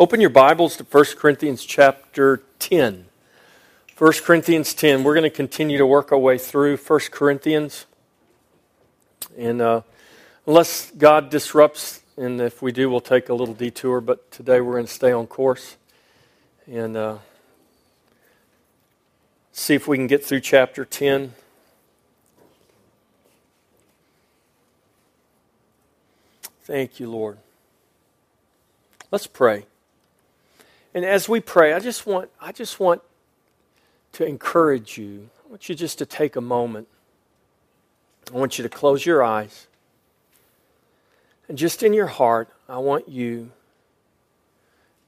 Open your Bibles to 1 Corinthians chapter 10. 1 Corinthians 10. We're going to continue to work our way through 1 Corinthians. And uh, unless God disrupts, and if we do, we'll take a little detour, but today we're going to stay on course and uh, see if we can get through chapter 10. Thank you, Lord. Let's pray. And as we pray, I just want I just want to encourage you. I want you just to take a moment. I want you to close your eyes. And just in your heart, I want you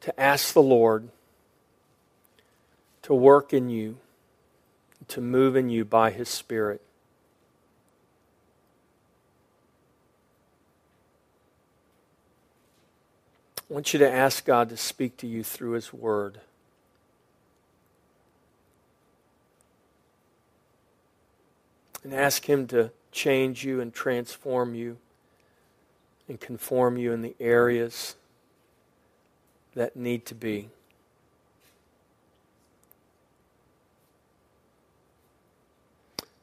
to ask the Lord to work in you, to move in you by His Spirit. I want you to ask God to speak to you through His Word. And ask Him to change you and transform you and conform you in the areas that need to be.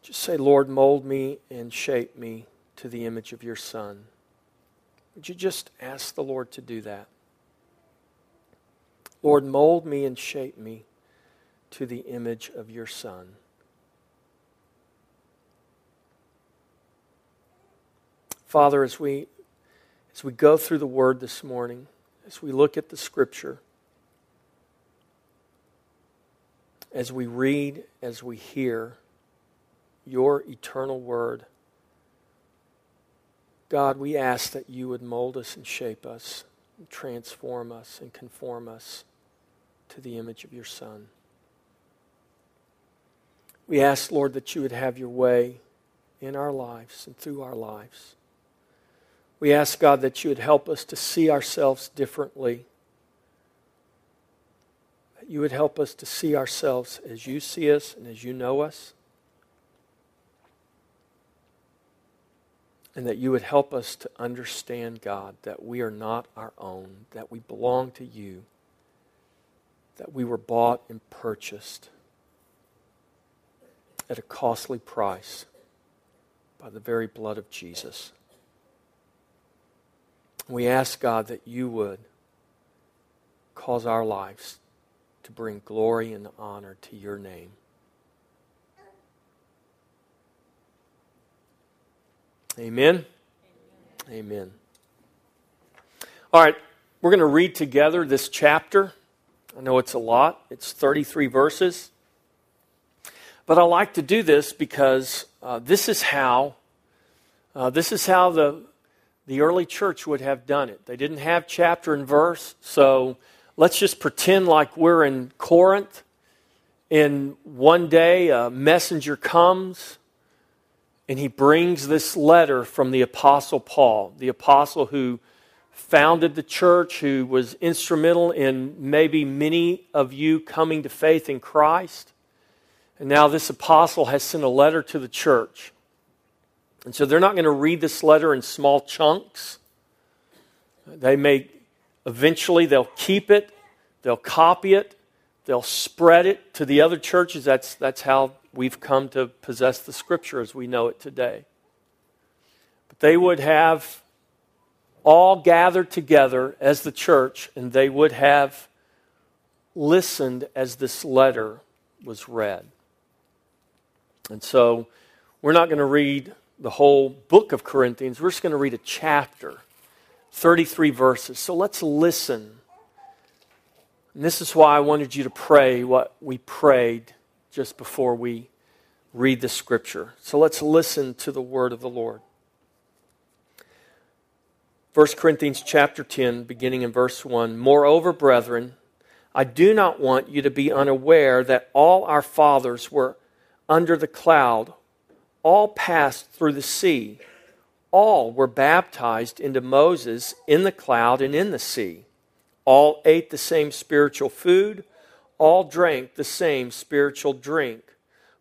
Just say, Lord, mold me and shape me to the image of your Son. Would you just ask the Lord to do that? Lord, mold me and shape me to the image of your Son. Father, as we, as we go through the Word this morning, as we look at the Scripture, as we read, as we hear your eternal Word, God, we ask that you would mold us and shape us, and transform us and conform us to the image of your Son. We ask, Lord, that you would have your way in our lives and through our lives. We ask, God, that you would help us to see ourselves differently. That you would help us to see ourselves as you see us and as you know us. And that you would help us to understand, God, that we are not our own, that we belong to you that we were bought and purchased at a costly price by the very blood of Jesus. We ask God that you would cause our lives to bring glory and honor to your name. Amen. Amen. Amen. All right, we're going to read together this chapter. I know it's a lot, it's 33 verses. But I like to do this because uh, this is how uh, this is how the the early church would have done it. They didn't have chapter and verse, so let's just pretend like we're in Corinth. And one day, a messenger comes and he brings this letter from the Apostle Paul, the apostle who founded the church, who was instrumental in maybe many of you coming to faith in Christ. And now this apostle has sent a letter to the church. And so they're not going to read this letter in small chunks. They may eventually they'll keep it, they'll copy it, they'll spread it to the other churches. That's, that's how we've come to possess the scripture as we know it today. But they would have all gathered together as the church and they would have listened as this letter was read. And so we're not going to read the whole book of Corinthians, we're just going to read a chapter, 33 verses. So let's listen. And this is why I wanted you to pray what we prayed just before we read the scripture. So let's listen to the word of the Lord. 1 Corinthians chapter 10, beginning in verse 1. Moreover, brethren, I do not want you to be unaware that all our fathers were under the cloud, all passed through the sea, all were baptized into Moses in the cloud and in the sea, all ate the same spiritual food, all drank the same spiritual drink,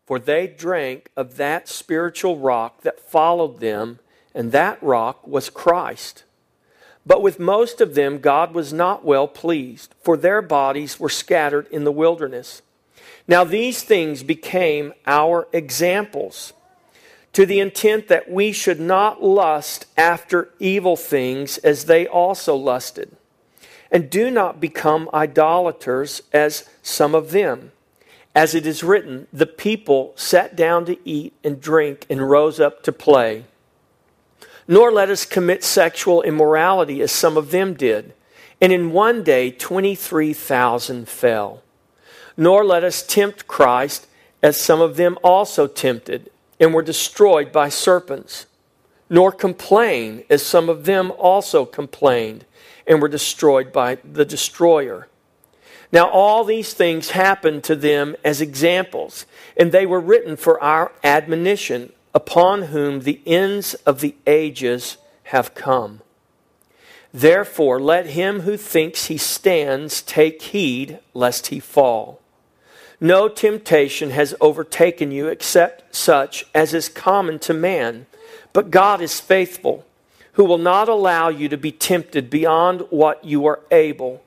for they drank of that spiritual rock that followed them, and that rock was Christ. But with most of them, God was not well pleased, for their bodies were scattered in the wilderness. Now, these things became our examples, to the intent that we should not lust after evil things as they also lusted. And do not become idolaters as some of them. As it is written, the people sat down to eat and drink and rose up to play. Nor let us commit sexual immorality as some of them did. And in one day, 23,000 fell. Nor let us tempt Christ as some of them also tempted and were destroyed by serpents. Nor complain as some of them also complained and were destroyed by the destroyer. Now, all these things happened to them as examples, and they were written for our admonition upon whom the ends of the ages have come. Therefore, let him who thinks he stands take heed lest he fall. No temptation has overtaken you except such as is common to man, but God is faithful, who will not allow you to be tempted beyond what you are able,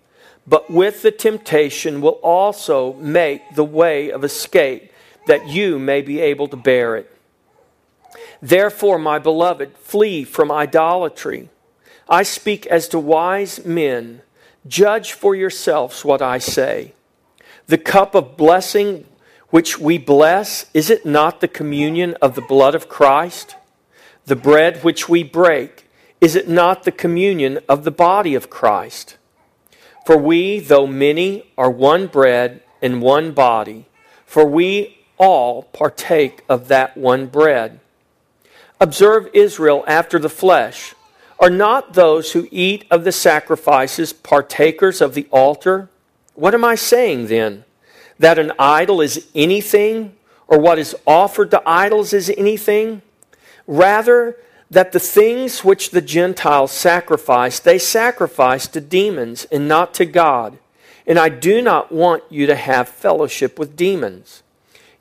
but with the temptation will also make the way of escape that you may be able to bear it. Therefore, my beloved, flee from idolatry. I speak as to wise men. Judge for yourselves what I say. The cup of blessing which we bless, is it not the communion of the blood of Christ? The bread which we break, is it not the communion of the body of Christ? For we, though many, are one bread and one body, for we all partake of that one bread. Observe Israel after the flesh. Are not those who eat of the sacrifices partakers of the altar? What am I saying then? That an idol is anything, or what is offered to idols is anything? Rather, that the things which the Gentiles sacrifice, they sacrifice to demons and not to God. And I do not want you to have fellowship with demons.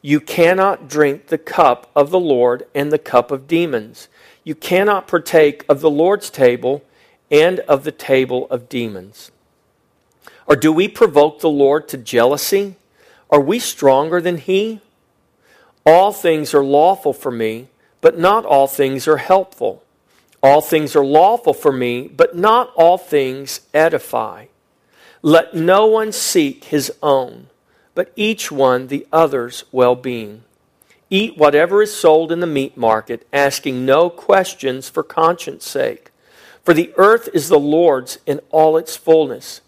You cannot drink the cup of the Lord and the cup of demons. You cannot partake of the Lord's table and of the table of demons. Or do we provoke the Lord to jealousy? Are we stronger than He? All things are lawful for me, but not all things are helpful. All things are lawful for me, but not all things edify. Let no one seek his own but each one the other's well being. Eat whatever is sold in the meat market, asking no questions for conscience sake. For the earth is the Lord's in all its fullness.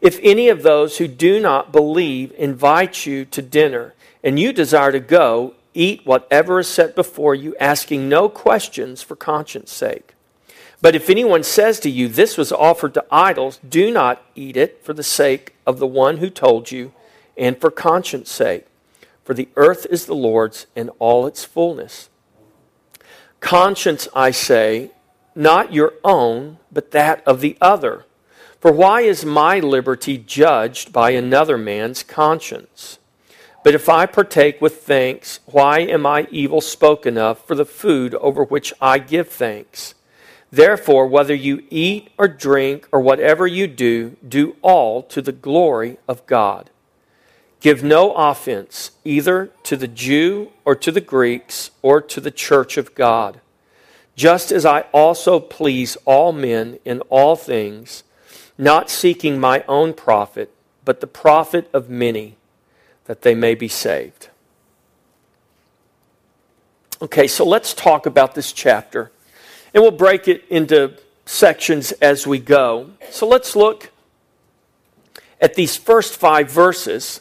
If any of those who do not believe invite you to dinner, and you desire to go, eat whatever is set before you, asking no questions for conscience sake. But if anyone says to you, This was offered to idols, do not eat it for the sake of the one who told you and for conscience sake. For the earth is the Lord's and all its fullness. Conscience, I say, not your own, but that of the other. For why is my liberty judged by another man's conscience? But if I partake with thanks, why am I evil spoken of for the food over which I give thanks? Therefore, whether you eat or drink or whatever you do, do all to the glory of God. Give no offense either to the Jew or to the Greeks or to the church of God, just as I also please all men in all things, not seeking my own profit, but the profit of many, that they may be saved. Okay, so let's talk about this chapter, and we'll break it into sections as we go. So let's look at these first five verses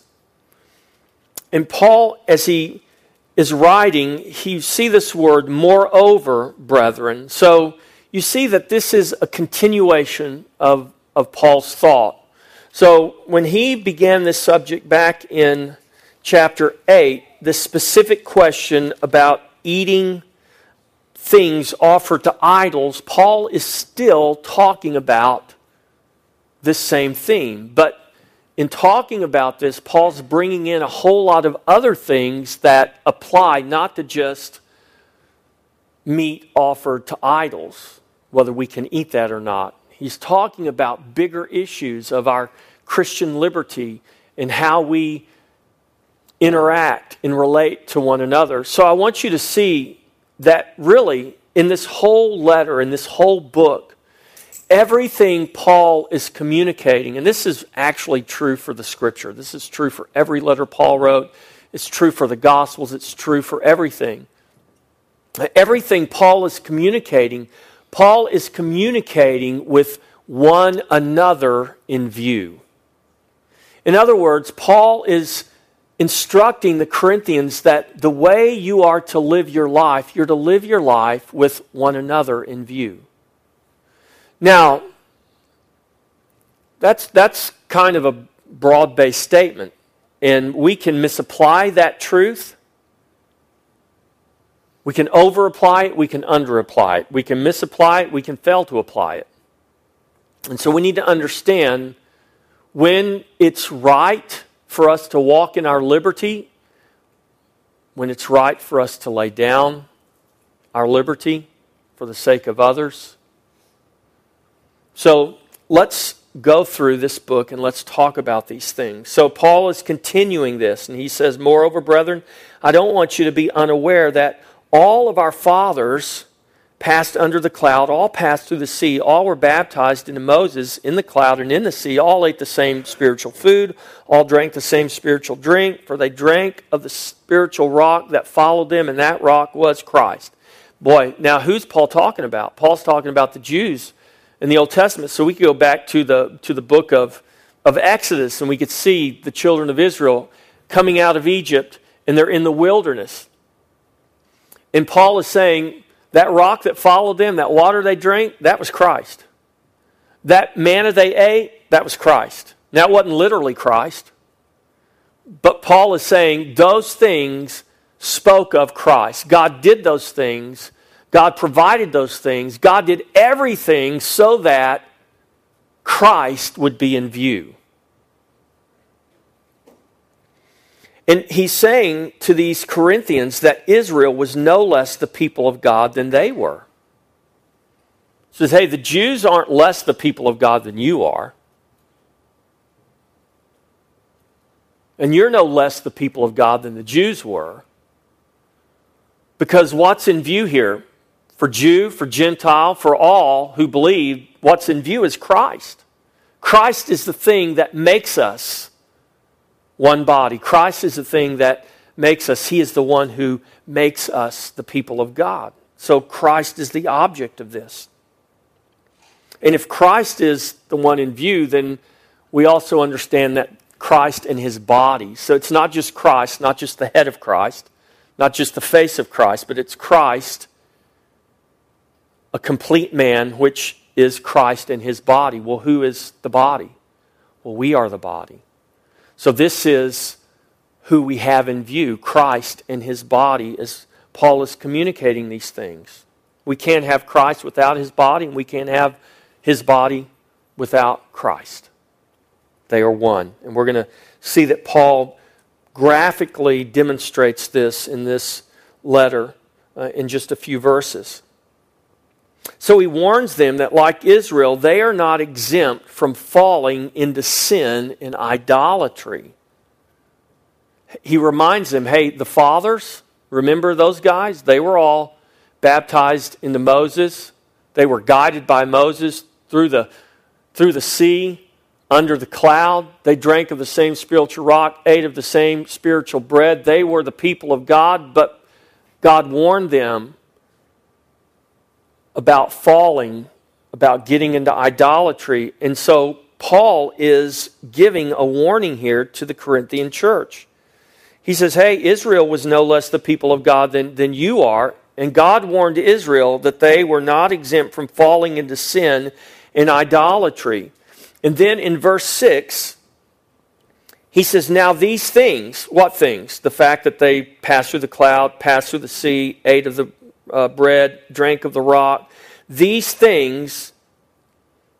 and Paul, as he is writing, he see this word, moreover, brethren. So you see that this is a continuation of, of Paul's thought. So when he began this subject back in chapter 8, the specific question about eating things offered to idols, Paul is still talking about this same theme. But in talking about this, Paul's bringing in a whole lot of other things that apply not to just meat offered to idols, whether we can eat that or not. He's talking about bigger issues of our Christian liberty and how we interact and relate to one another. So I want you to see that really in this whole letter, in this whole book, everything Paul is communicating, and this is actually true for the scripture, this is true for every letter Paul wrote, it's true for the Gospels, it's true for everything. Everything Paul is communicating, Paul is communicating with one another in view. In other words, Paul is instructing the Corinthians that the way you are to live your life, you're to live your life with one another in view. Now, that's, that's kind of a broad based statement, and we can misapply that truth. We can over apply it, we can under apply it. We can misapply it, we can fail to apply it. And so we need to understand when it's right for us to walk in our liberty, when it's right for us to lay down our liberty for the sake of others. So let's go through this book and let's talk about these things. So Paul is continuing this, and he says, Moreover, brethren, I don't want you to be unaware that all of our fathers passed under the cloud, all passed through the sea, all were baptized into Moses in the cloud and in the sea, all ate the same spiritual food, all drank the same spiritual drink, for they drank of the spiritual rock that followed them, and that rock was Christ. Boy, now who's Paul talking about? Paul's talking about the Jews in the Old Testament. So we could go back to the, to the book of, of Exodus, and we could see the children of Israel coming out of Egypt, and they're in the wilderness. And Paul is saying, that rock that followed them, that water they drank, that was Christ. That manna they ate, that was Christ. Now, it wasn't literally Christ, but Paul is saying those things spoke of Christ. God did those things, God provided those things, God did everything so that Christ would be in view. And he's saying to these Corinthians that Israel was no less the people of God than they were. He says, hey, the Jews aren't less the people of God than you are. And you're no less the people of God than the Jews were. Because what's in view here, for Jew, for Gentile, for all who believe, what's in view is Christ. Christ is the thing that makes us one body. Christ is the thing that makes us, He is the one who makes us the people of God. So Christ is the object of this. And if Christ is the one in view, then we also understand that Christ and his body. So it's not just Christ, not just the head of Christ, not just the face of Christ, but it's Christ, a complete man, which is Christ and his body. Well, who is the body? Well, we are the body. So, this is who we have in view Christ and his body, as Paul is communicating these things. We can't have Christ without his body, and we can't have his body without Christ. They are one. And we're going to see that Paul graphically demonstrates this in this letter uh, in just a few verses. So he warns them that, like Israel, they are not exempt from falling into sin and idolatry. He reminds them hey, the fathers, remember those guys? They were all baptized into Moses. They were guided by Moses through the, through the sea, under the cloud. They drank of the same spiritual rock, ate of the same spiritual bread. They were the people of God, but God warned them about falling, about getting into idolatry. And so Paul is giving a warning here to the Corinthian church. He says, Hey, Israel was no less the people of God than, than you are. And God warned Israel that they were not exempt from falling into sin and idolatry. And then in verse 6, he says, Now these things, what things? The fact that they passed through the cloud, passed through the sea, ate of the uh, bread, drank of the rock. These things,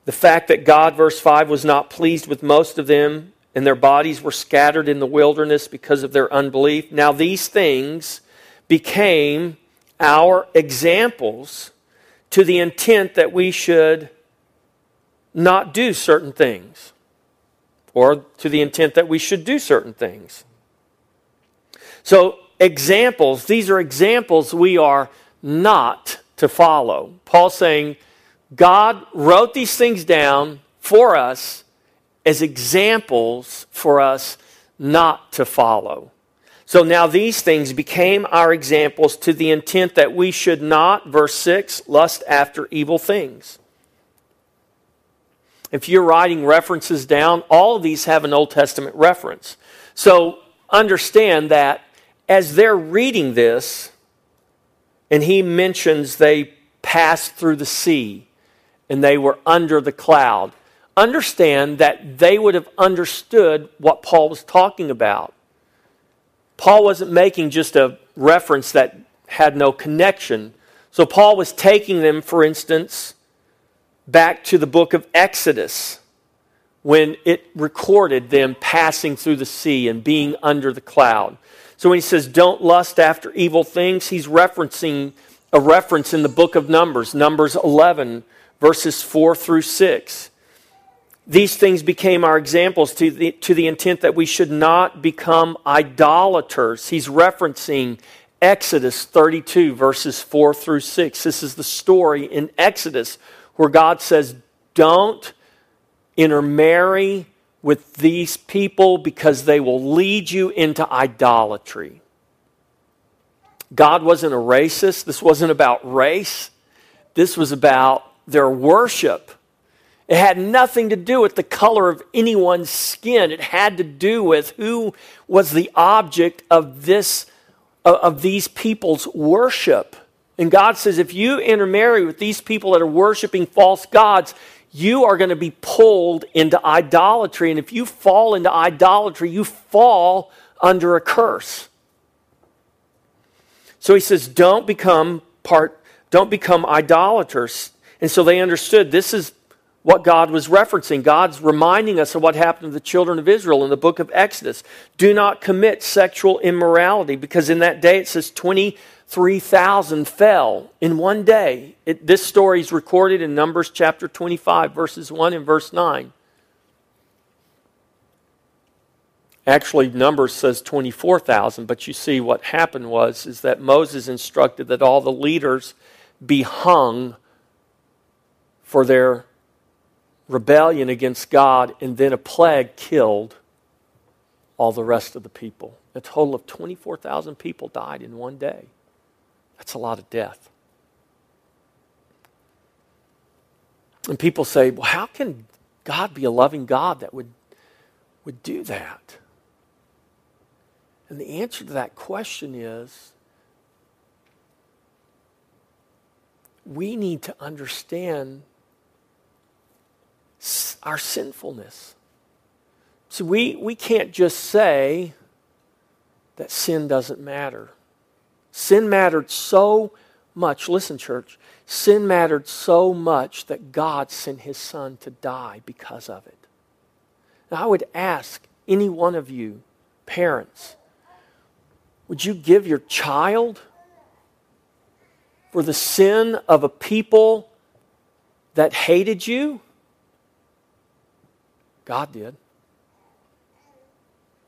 the fact that God, verse 5, was not pleased with most of them, and their bodies were scattered in the wilderness because of their unbelief. Now, these things became our examples to the intent that we should not do certain things, or to the intent that we should do certain things. So, examples, these are examples we are not to follow. Paul saying, God wrote these things down for us as examples for us not to follow. So now these things became our examples to the intent that we should not, verse 6, lust after evil things. If you're writing references down, all of these have an Old Testament reference. So understand that as they're reading this, and he mentions they passed through the sea and they were under the cloud, understand that they would have understood what Paul was talking about. Paul wasn't making just a reference that had no connection. So Paul was taking them, for instance, back to the book of Exodus when it recorded them passing through the sea and being under the cloud. So when he says, don't lust after evil things, he's referencing a reference in the book of Numbers, Numbers 11, verses 4 through 6. These things became our examples to the, to the intent that we should not become idolaters. He's referencing Exodus 32, verses 4 through 6. This is the story in Exodus where God says, Don't intermarry with these people because they will lead you into idolatry. God wasn't a racist. This wasn't about race. This was about their worship. It had nothing to do with the color of anyone's skin. It had to do with who was the object of this of these people's worship. And God says if you intermarry with these people that are worshiping false gods, you are going to be pulled into idolatry. And if you fall into idolatry, you fall under a curse. So he says, don't become part, don't become idolaters. And so they understood this is what God was referencing. God's reminding us of what happened to the children of Israel in the book of Exodus. Do not commit sexual immorality because in that day it says 23,000 fell in one day. It, this story is recorded in Numbers chapter 25, verses 1 and verse 9. Actually, Numbers says 24,000, but you see what happened was is that Moses instructed that all the leaders be hung for their rebellion against God, and then a plague killed all the rest of the people. A total of 24,000 people died in one day. That's a lot of death. And people say, well, how can God be a loving God that would, would do that? And the answer to that question is we need to understand our sinfulness. So we, we can't just say that sin doesn't matter. Sin mattered so much. Listen, church. Sin mattered so much that God sent his son to die because of it. Now, I would ask any one of you, parents, would you give your child for the sin of a people that hated you? God did.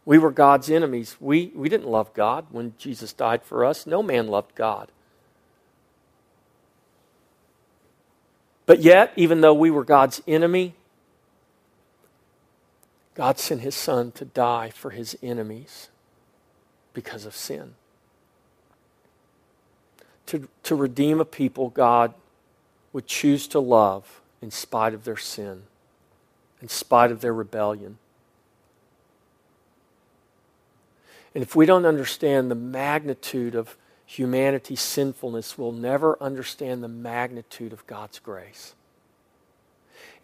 We were God's enemies. We, we didn't love God when Jesus died for us. No man loved God. But yet, even though we were God's enemy, God sent his son to die for his enemies because of sin. To, to redeem a people God would choose to love in spite of their sin in spite of their rebellion. And if we don't understand the magnitude of humanity's sinfulness, we'll never understand the magnitude of God's grace.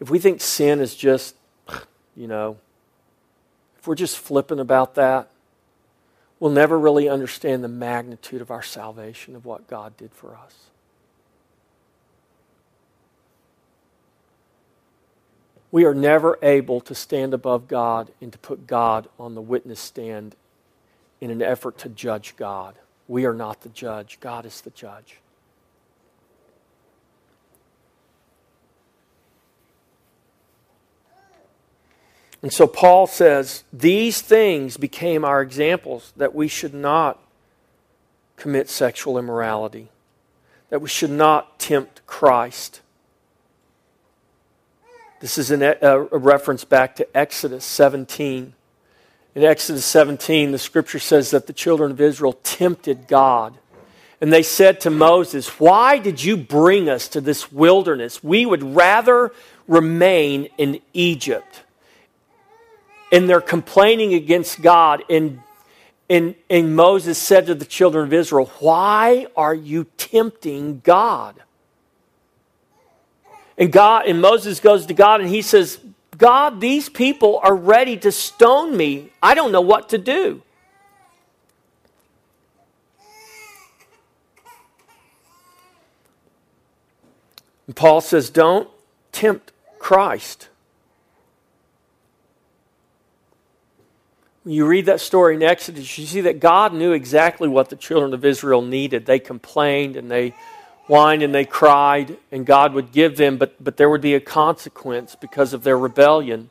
If we think sin is just, you know, if we're just flippant about that, we'll never really understand the magnitude of our salvation, of what God did for us. We are never able to stand above God and to put God on the witness stand in an effort to judge God. We are not the judge, God is the judge. And so Paul says, These things became our examples that we should not commit sexual immorality, that we should not tempt Christ. This is a, uh, a reference back to Exodus 17. In Exodus 17, the scripture says that the children of Israel tempted God. And they said to Moses, Why did you bring us to this wilderness? We would rather remain in Egypt. And they're complaining against God. And, and, and Moses said to the children of Israel, Why are you tempting God? And God and Moses goes to God and he says, God, these people are ready to stone me. I don't know what to do. And Paul says, Don't tempt Christ. When you read that story in Exodus, you see that God knew exactly what the children of Israel needed. They complained and they whined and they cried, and God would give them, but, but there would be a consequence because of their rebellion.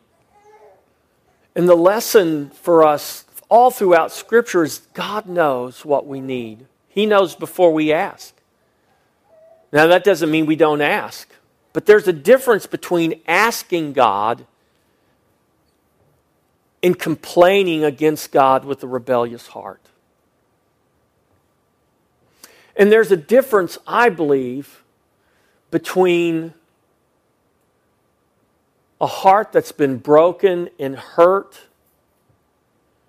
And the lesson for us all throughout Scripture is God knows what we need, He knows before we ask. Now, that doesn't mean we don't ask, but there's a difference between asking God and complaining against God with a rebellious heart. And there's a difference, I believe, between a heart that's been broken and hurt.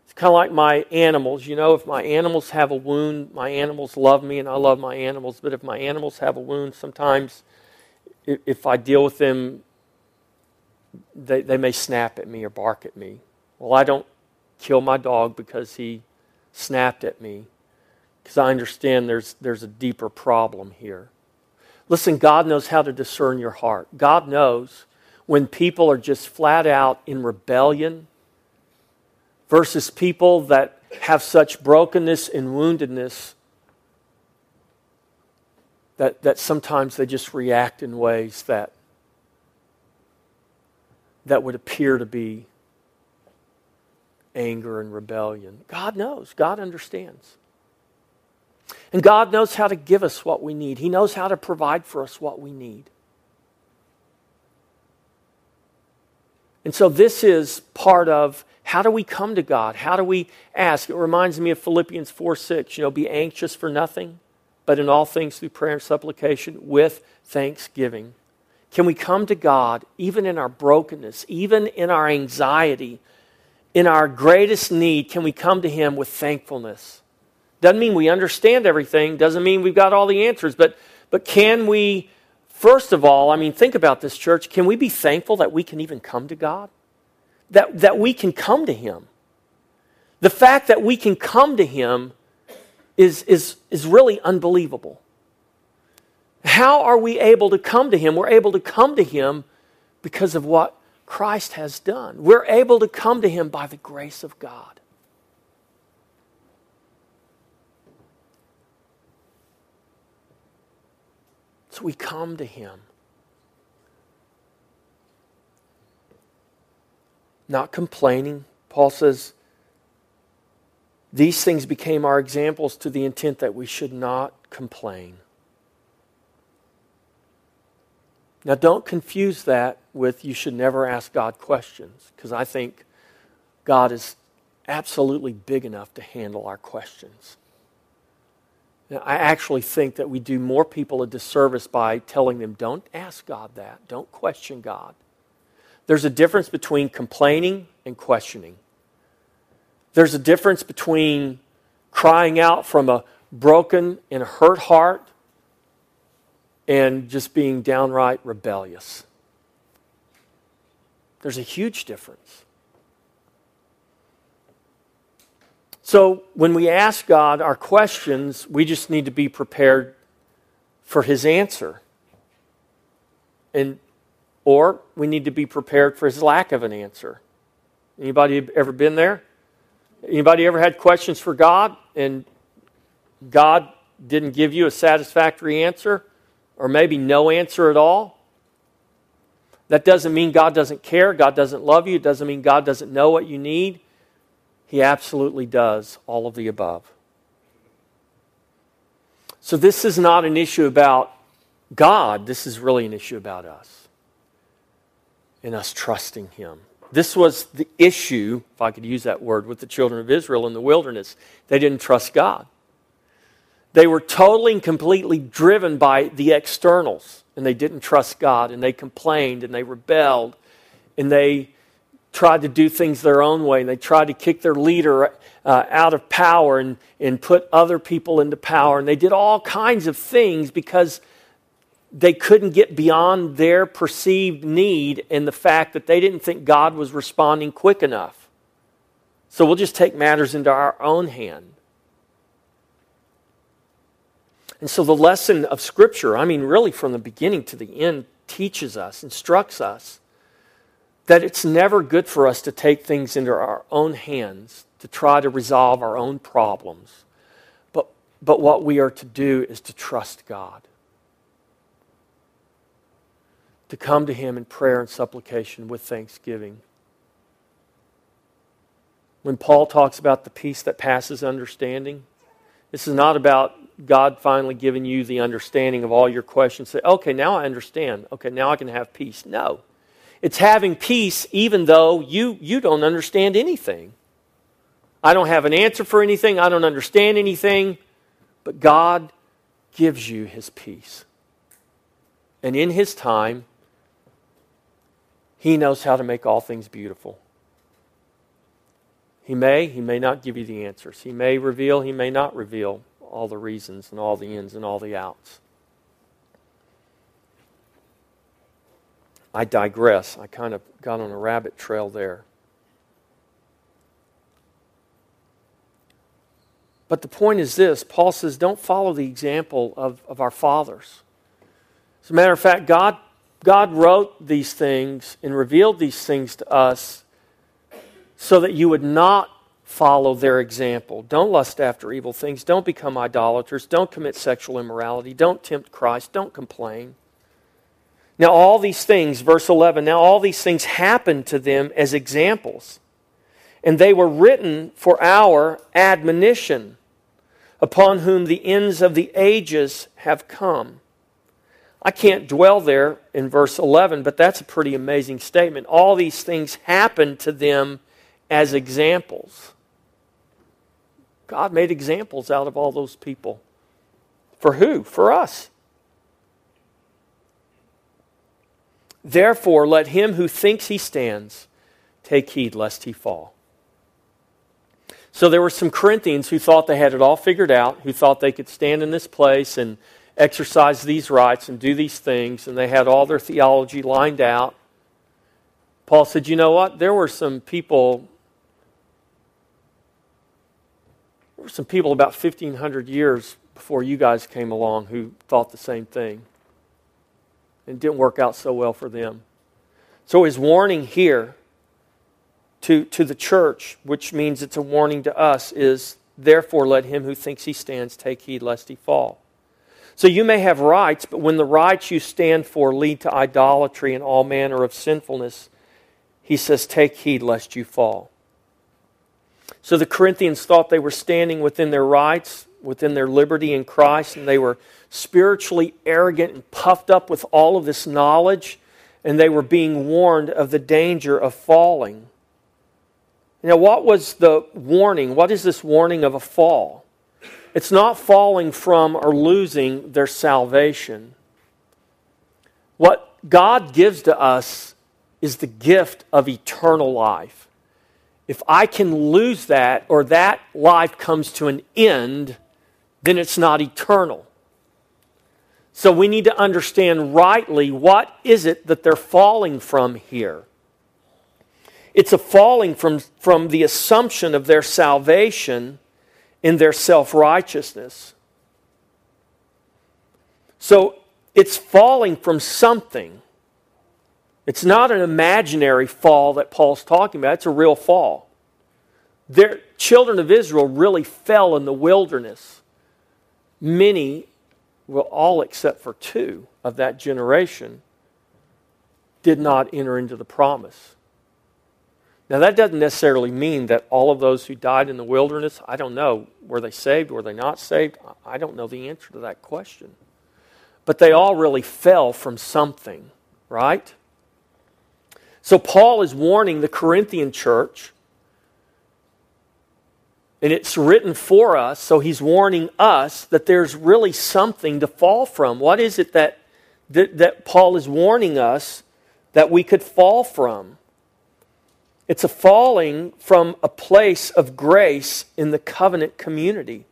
It's kind of like my animals. You know, if my animals have a wound, my animals love me and I love my animals. But if my animals have a wound, sometimes if I deal with them, they, they may snap at me or bark at me. Well, I don't kill my dog because he snapped at me because I understand there's, there's a deeper problem here. Listen, God knows how to discern your heart. God knows when people are just flat out in rebellion versus people that have such brokenness and woundedness that, that sometimes they just react in ways that, that would appear to be anger and rebellion. God knows, God understands. And God knows how to give us what we need, He knows how to provide for us what we need. And so, this is part of how do we come to God? How do we ask? It reminds me of Philippians 4 6. You know, be anxious for nothing, but in all things through prayer and supplication with thanksgiving. Can we come to God even in our brokenness, even in our anxiety, in our greatest need? Can we come to Him with thankfulness? Doesn't mean we understand everything, doesn't mean we've got all the answers, but, but can we, first of all, I mean, think about this, church. Can we be thankful that we can even come to God? That, that we can come to Him. The fact that we can come to Him is, is, is really unbelievable. How are we able to come to Him? We're able to come to Him because of what Christ has done. We're able to come to Him by the grace of God. So we come to Him. Not complaining. Paul says, These things became our examples to the intent that we should not complain. Now, don't confuse that with you should never ask God questions, because I think God is absolutely big enough to handle our questions. I actually think that we do more people a disservice by telling them, don't ask God that, don't question God. There's a difference between complaining and questioning. There's a difference between crying out from a broken and hurt heart and just being downright rebellious. There's a huge difference. So when we ask God our questions, we just need to be prepared for his answer. And or we need to be prepared for his lack of an answer. Anybody ever been there? Anybody ever had questions for God and God didn't give you a satisfactory answer or maybe no answer at all? That doesn't mean God doesn't care, God doesn't love you, it doesn't mean God doesn't know what you need. He absolutely does all of the above. So, this is not an issue about God, this is really an issue about us and us trusting Him. This was the issue, if I could use that word, with the children of Israel in the wilderness. They didn't trust God. They were totally and completely driven by the externals, and they didn't trust God, and they complained, and they rebelled, and they tried to do things their own way, and they tried to kick their leader uh, out of power and, and put other people into power, and they did all kinds of things because they couldn't get beyond their perceived need and the fact that they didn't think God was responding quick enough. So we'll just take matters into our own hand. And so the lesson of Scripture, I mean, really from the beginning to the end, teaches us, instructs us that it's never good for us to take things into our own hands to try to resolve our own problems. But, but what we are to do is to trust God to come to Him in prayer and supplication with thanksgiving. When Paul talks about the peace that passes understanding, this is not about God finally giving you the understanding of all your questions. Say, okay, now I understand. Okay, now I can have peace. No. It's having peace even though you, you don't understand anything. I don't have an answer for anything. I don't understand anything. But God gives you his peace. And in his time, he knows how to make all things beautiful. He may, he may not give you the answers. He may reveal, he may not reveal all the reasons and all the ins and all the outs. I digress. I kind of got on a rabbit trail there. But the point is this Paul says, don't follow the example of, of our fathers. As a matter of fact, God God wrote these things and revealed these things to us so that you would not follow their example. Don't lust after evil things. Don't become idolaters. Don't commit sexual immorality. Don't tempt Christ. Don't complain. Now, all these things, verse 11, now all these things happened to them as examples, and they were written for our admonition, upon whom the ends of the ages have come. I can't dwell there in verse 11, but that's a pretty amazing statement. All these things happened to them as examples. God made examples out of all those people. For who? For us. Therefore, let him who thinks he stands take heed lest he fall. So there were some Corinthians who thought they had it all figured out, who thought they could stand in this place and exercise these rites and do these things, and they had all their theology lined out. Paul said, You know what? There were some people. There were some people about 1,500 years before you guys came along who thought the same thing. And didn't work out so well for them. So his warning here to, to the church, which means it's a warning to us, is therefore let him who thinks he stands take heed lest he fall. So you may have rights, but when the rights you stand for lead to idolatry and all manner of sinfulness, he says, take heed lest you fall. So the Corinthians thought they were standing within their rights, within their liberty in Christ, and they were spiritually arrogant and puffed up with all of this knowledge, and they were being warned of the danger of falling. Now, what was the warning? What is this warning of a fall? It's not falling from or losing their salvation. What God gives to us is the gift of eternal life. If I can lose that or that life comes to an end, then it's not eternal. So we need to understand rightly what is it that they're falling from here. It's a falling from, from the assumption of their salvation in their self righteousness. So it's falling from something. It's not an imaginary fall that Paul's talking about, it's a real fall. Their children of Israel really fell in the wilderness. Many, well, all except for two of that generation, did not enter into the promise. Now, that doesn't necessarily mean that all of those who died in the wilderness, I don't know, were they saved? Were they not saved? I don't know the answer to that question. But they all really fell from something, right? So, Paul is warning the Corinthian church, and it's written for us, so he's warning us that there's really something to fall from. What is it that, that, that Paul is warning us that we could fall from? It's a falling from a place of grace in the covenant community.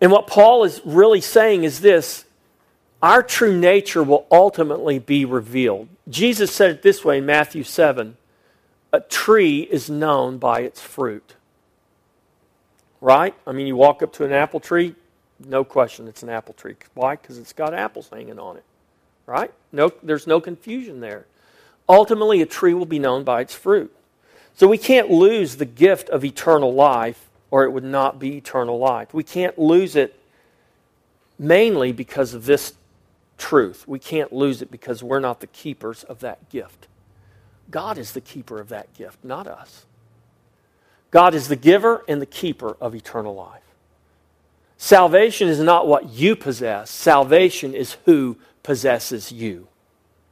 And what Paul is really saying is this our true nature will ultimately be revealed. Jesus said it this way in Matthew 7 a tree is known by its fruit. Right? I mean, you walk up to an apple tree, no question it's an apple tree. Why? Because it's got apples hanging on it. Right? No, there's no confusion there. Ultimately, a tree will be known by its fruit. So we can't lose the gift of eternal life, or it would not be eternal life. We can't lose it mainly because of this truth. We can't lose it because we're not the keepers of that gift. God is the keeper of that gift, not us. God is the giver and the keeper of eternal life. Salvation is not what you possess, salvation is who possesses you.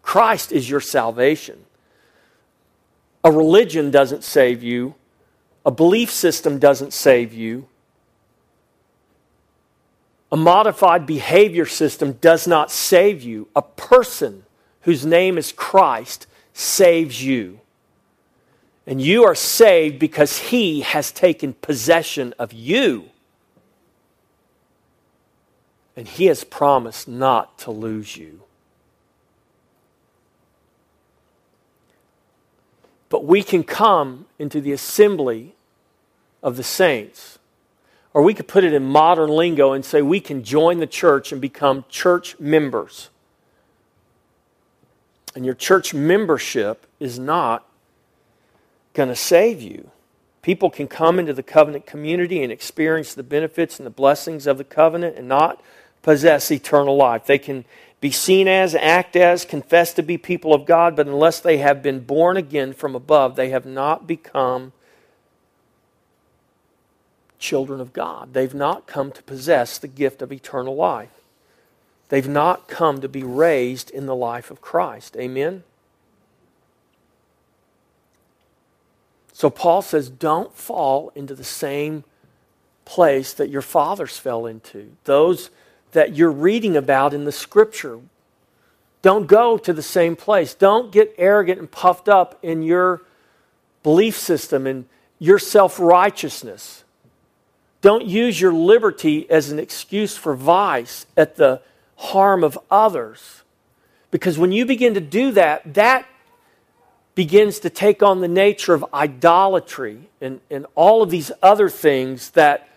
Christ is your salvation. A religion doesn't save you, a belief system doesn't save you. A modified behavior system does not save you. A person whose name is Christ saves you. And you are saved because he has taken possession of you. And he has promised not to lose you. But we can come into the assembly of the saints. Or we could put it in modern lingo and say we can join the church and become church members. And your church membership is not going to save you. People can come into the covenant community and experience the benefits and the blessings of the covenant and not possess eternal life. They can be seen as, act as, confess to be people of God, but unless they have been born again from above, they have not become children of God. They've not come to possess the gift of eternal life. They've not come to be raised in the life of Christ. Amen? So Paul says, don't fall into the same place that your fathers fell into. Those that you're reading about in the scripture. Don't go to the same place. Don't get arrogant and puffed up in your belief system and your self righteousness. Don't use your liberty as an excuse for vice at the harm of others. Because when you begin to do that, that begins to take on the nature of idolatry and, and all of these other things that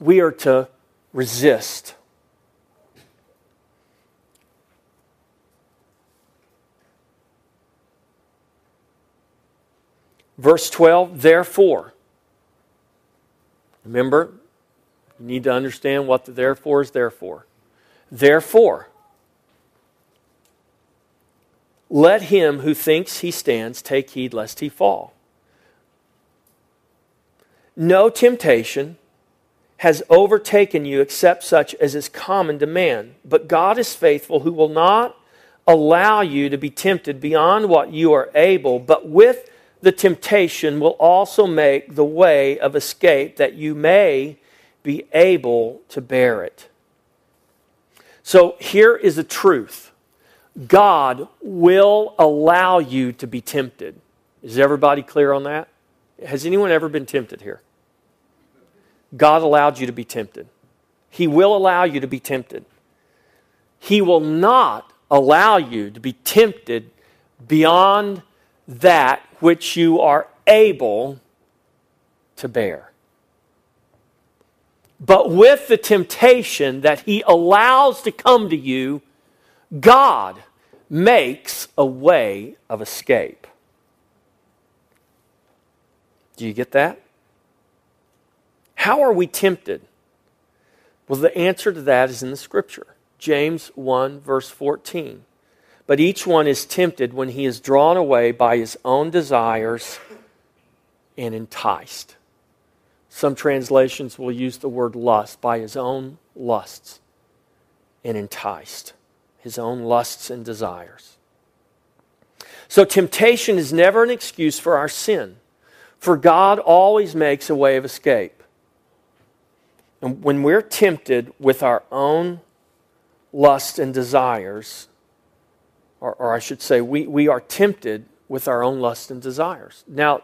we are to resist. Verse 12, therefore. Remember, you need to understand what the therefore is there for. Therefore, let him who thinks he stands take heed lest he fall. No temptation has overtaken you except such as is common to man. But God is faithful, who will not allow you to be tempted beyond what you are able, but with the temptation will also make the way of escape that you may be able to bear it. So here is the truth God will allow you to be tempted. Is everybody clear on that? Has anyone ever been tempted here? God allowed you to be tempted. He will allow you to be tempted. He will not allow you to be tempted beyond that which you are able to bear. But with the temptation that He allows to come to you, God makes a way of escape. Do you get that? How are we tempted? Well, the answer to that is in the Scripture. James 1, verse 14. But each one is tempted when he is drawn away by his own desires and enticed. Some translations will use the word lust, by his own lusts and enticed, his own lusts and desires. So, temptation is never an excuse for our sin, for God always makes a way of escape. And when we're tempted with our own lusts and desires, or, or I should say, we, we are tempted with our own lusts and desires. Now,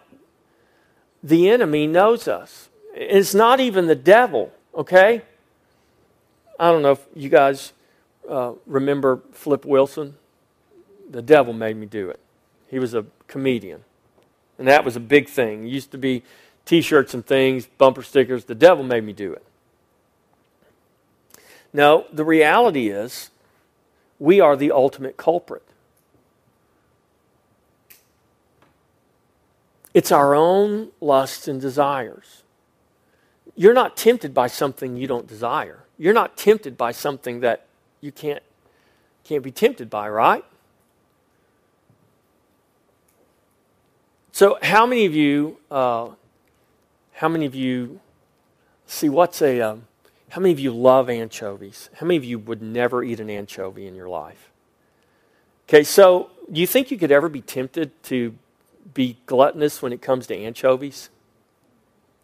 the enemy knows us. It's not even the devil, okay? I don't know if you guys uh, remember Flip Wilson. The devil made me do it. He was a comedian. And that was a big thing. It used to be t shirts and things, bumper stickers. The devil made me do it. No, the reality is we are the ultimate culprit. It's our own lusts and desires. You're not tempted by something you don't desire. You're not tempted by something that you can't, can't be tempted by, right? So, how many of you, uh, how many of you, see, what's a, um, how many of you love anchovies? How many of you would never eat an anchovy in your life? Okay, so do you think you could ever be tempted to be gluttonous when it comes to anchovies?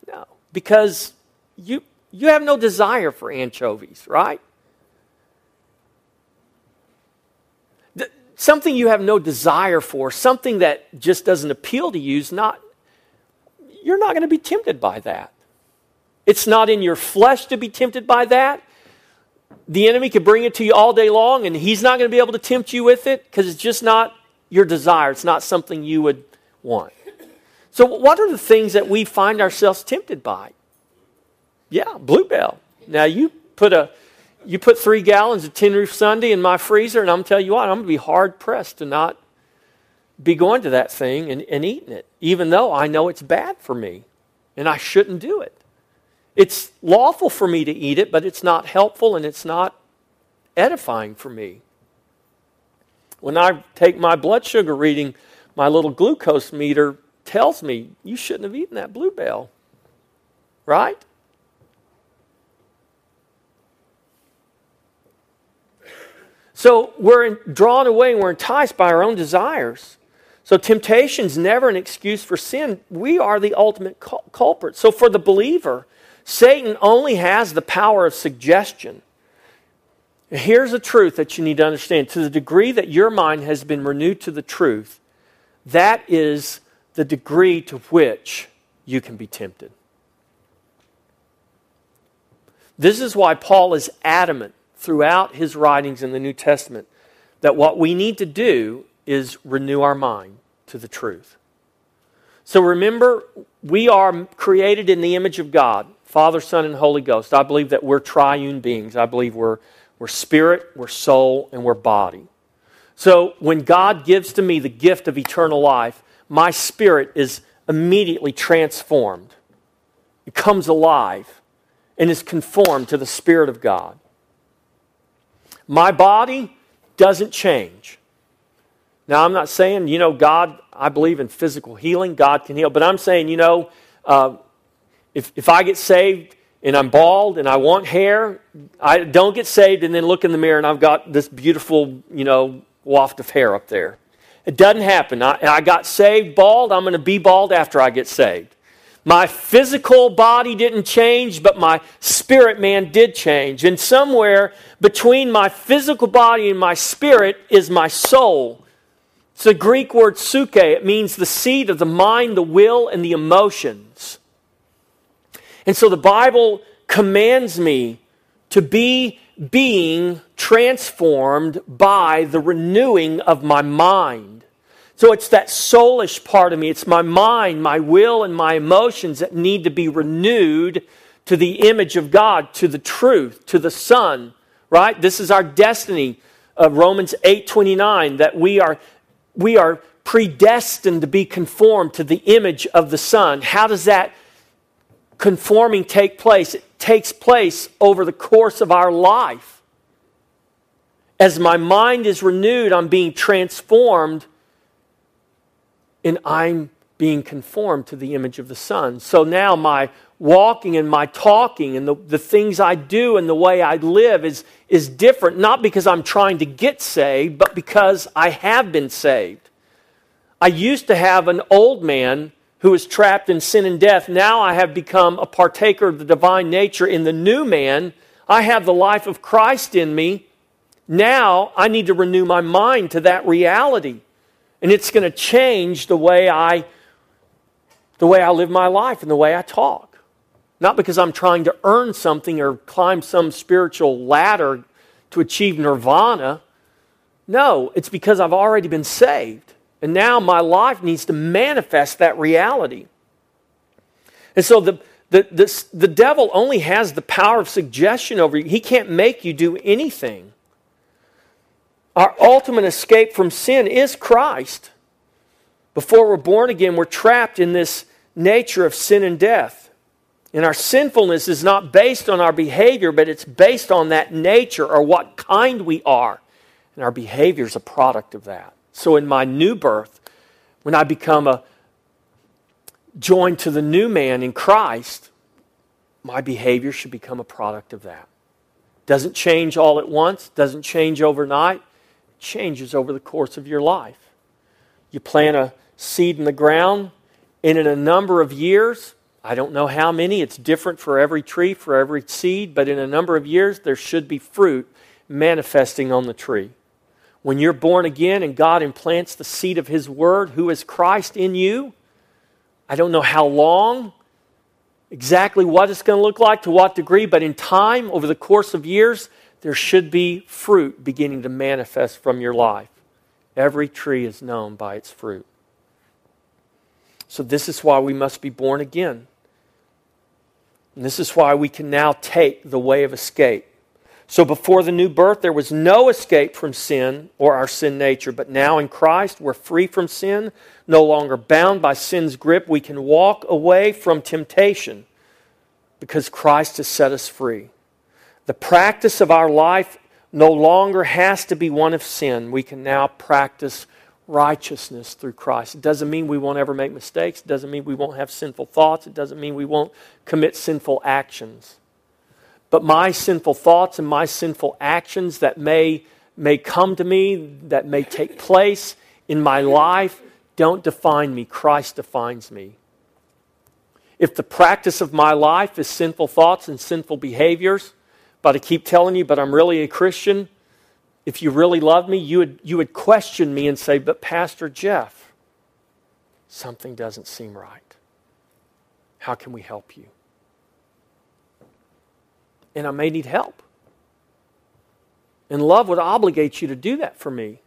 No, because you you have no desire for anchovies, right? something you have no desire for, something that just doesn't appeal to you, is not you're not going to be tempted by that. It's not in your flesh to be tempted by that. The enemy could bring it to you all day long, and he's not going to be able to tempt you with it because it's just not your desire. It's not something you would want. So, what are the things that we find ourselves tempted by? Yeah, Blue Bell. Now, you put a you put three gallons of tin roof sundae in my freezer, and I'm telling you what, I'm to be hard pressed to not be going to that thing and, and eating it, even though I know it's bad for me and I shouldn't do it. It's lawful for me to eat it, but it's not helpful and it's not edifying for me. When I take my blood sugar reading, my little glucose meter tells me you shouldn't have eaten that Blue Bell. Right? So we're drawn away and we're enticed by our own desires. So temptation is never an excuse for sin. We are the ultimate culprit. So for the believer, Satan only has the power of suggestion. Here's a truth that you need to understand. To the degree that your mind has been renewed to the truth, that is the degree to which you can be tempted. This is why Paul is adamant throughout his writings in the New Testament that what we need to do is renew our mind to the truth. So remember, we are created in the image of God. Father, Son, and Holy Ghost. I believe that we're triune beings. I believe we're, we're spirit, we're soul, and we're body. So when God gives to me the gift of eternal life, my spirit is immediately transformed. It comes alive and is conformed to the Spirit of God. My body doesn't change. Now, I'm not saying, you know, God, I believe in physical healing, God can heal, but I'm saying, you know, uh, if, if I get saved and I'm bald and I want hair, I don't get saved and then look in the mirror and I've got this beautiful, you know, waft of hair up there. It doesn't happen. I, I got saved bald. I'm going to be bald after I get saved. My physical body didn't change, but my spirit man did change. And somewhere between my physical body and my spirit is my soul. It's the Greek word psuche. It means the seat of the mind, the will, and the emotions. And so the Bible commands me to be being transformed by the renewing of my mind. So it's that soulish part of me. It's my mind, my will, and my emotions that need to be renewed to the image of God, to the truth, to the Son. Right? This is our destiny of Romans 8:29 that we are we are predestined to be conformed to the image of the Son. How does that conforming take place? It takes place over the course of our life. as my mind is renewed, I'm being transformed and I'm being conformed to the image of the Son. So now my walking and my talking and the, the things I do and the way I live is, is different, not because I'm trying to get saved, but because I have been saved. I used to have an old man who was trapped in sin and death. Now I have become a partaker of the divine nature in the new man. I have the life of Christ in me. Now I need to renew my mind to that reality. And it's going to change the way I the way I live my life and the way I talk. Not because I'm trying to earn something or climb some spiritual ladder to achieve nirvana. No, it's because I've already been saved. And now my life needs to manifest that reality. And so the, the, the, the devil only has the power of suggestion over you, he can't make you do anything. Our ultimate escape from sin is Christ. Before we're born again, we're trapped in this nature of sin and death. And our sinfulness is not based on our behavior, but it's based on that nature or what kind we are. And our behavior is a product of that. So in my new birth, when I become a joined to the new man in Christ, my behavior should become a product of that. Doesn't change all at once, doesn't change overnight, changes over the course of your life. You plant a seed in the ground, and in a number of years, I don't know how many, it's different for every tree, for every seed, but in a number of years, there should be fruit manifesting on the tree. When you're born again and God implants the seed of His Word, who is Christ in you, I don't know how long, exactly what it's going to look like, to what degree, but in time, over the course of years, there should be fruit beginning to manifest from your life. Every tree is known by its fruit. So, this is why we must be born again. And this is why we can now take the way of escape. So, before the new birth, there was no escape from sin or our sin nature. But now in Christ, we're free from sin, no longer bound by sin's grip. We can walk away from temptation because Christ has set us free. The practice of our life no longer has to be one of sin. We can now practice righteousness through Christ. It doesn't mean we won't ever make mistakes. It doesn't mean we won't have sinful thoughts. It doesn't mean we won't commit sinful actions. But my sinful thoughts and my sinful actions that may, may come to me, that may take place in my life, don't define me. Christ defines me. If the practice of my life is sinful thoughts and sinful behaviors, but I keep telling you, but I'm really a Christian, if you really love me, you would, you would question me and say, But Pastor Jeff, something doesn't seem right. How can we help you? And I may need help. And love would obligate you to do that for me.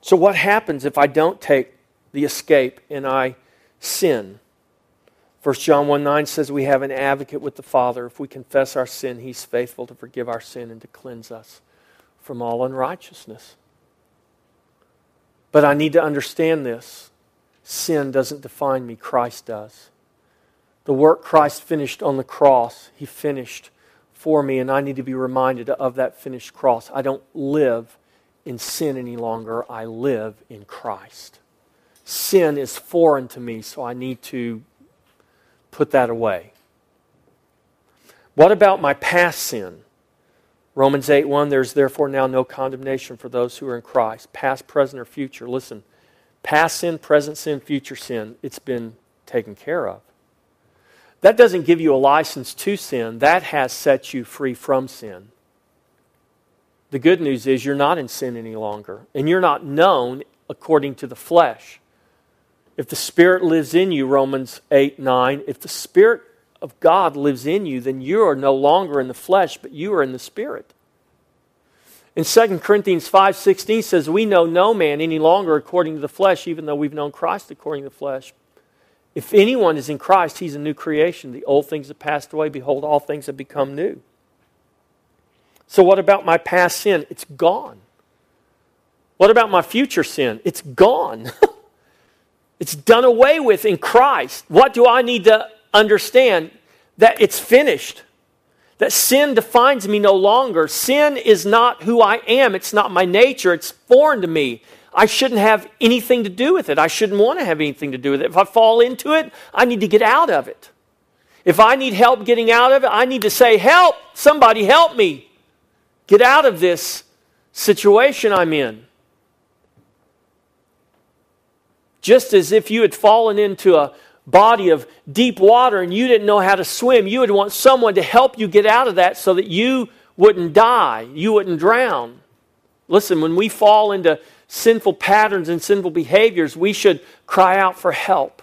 So, what happens if I don't take the escape and I sin? 1 John 1 9 says we have an advocate with the Father. If we confess our sin, he's faithful to forgive our sin and to cleanse us from all unrighteousness. But I need to understand this. Sin doesn't define me, Christ does. The work Christ finished on the cross, he finished for me, and I need to be reminded of that finished cross. I don't live in sin any longer, I live in Christ. Sin is foreign to me, so I need to put that away. What about my past sin? Romans 8 1, there's therefore now no condemnation for those who are in Christ, past, present, or future. Listen, past sin, present sin, future sin, it's been taken care of. That doesn't give you a license to sin, that has set you free from sin. The good news is you're not in sin any longer, and you're not known according to the flesh. If the Spirit lives in you, Romans 8 9, if the Spirit of God lives in you, then you are no longer in the flesh, but you are in the Spirit. In 2 Corinthians 5:16 says, "We know no man any longer according to the flesh, even though we've known Christ according to the flesh. If anyone is in Christ, he's a new creation. The old things have passed away; behold, all things have become new." So what about my past sin? It's gone. What about my future sin? It's gone. It's done away with in Christ. What do I need to understand? That it's finished. That sin defines me no longer. Sin is not who I am, it's not my nature, it's foreign to me. I shouldn't have anything to do with it. I shouldn't want to have anything to do with it. If I fall into it, I need to get out of it. If I need help getting out of it, I need to say, Help! Somebody help me! Get out of this situation I'm in. Just as if you had fallen into a body of deep water and you didn't know how to swim, you would want someone to help you get out of that so that you wouldn't die, you wouldn't drown. Listen, when we fall into sinful patterns and sinful behaviors, we should cry out for help.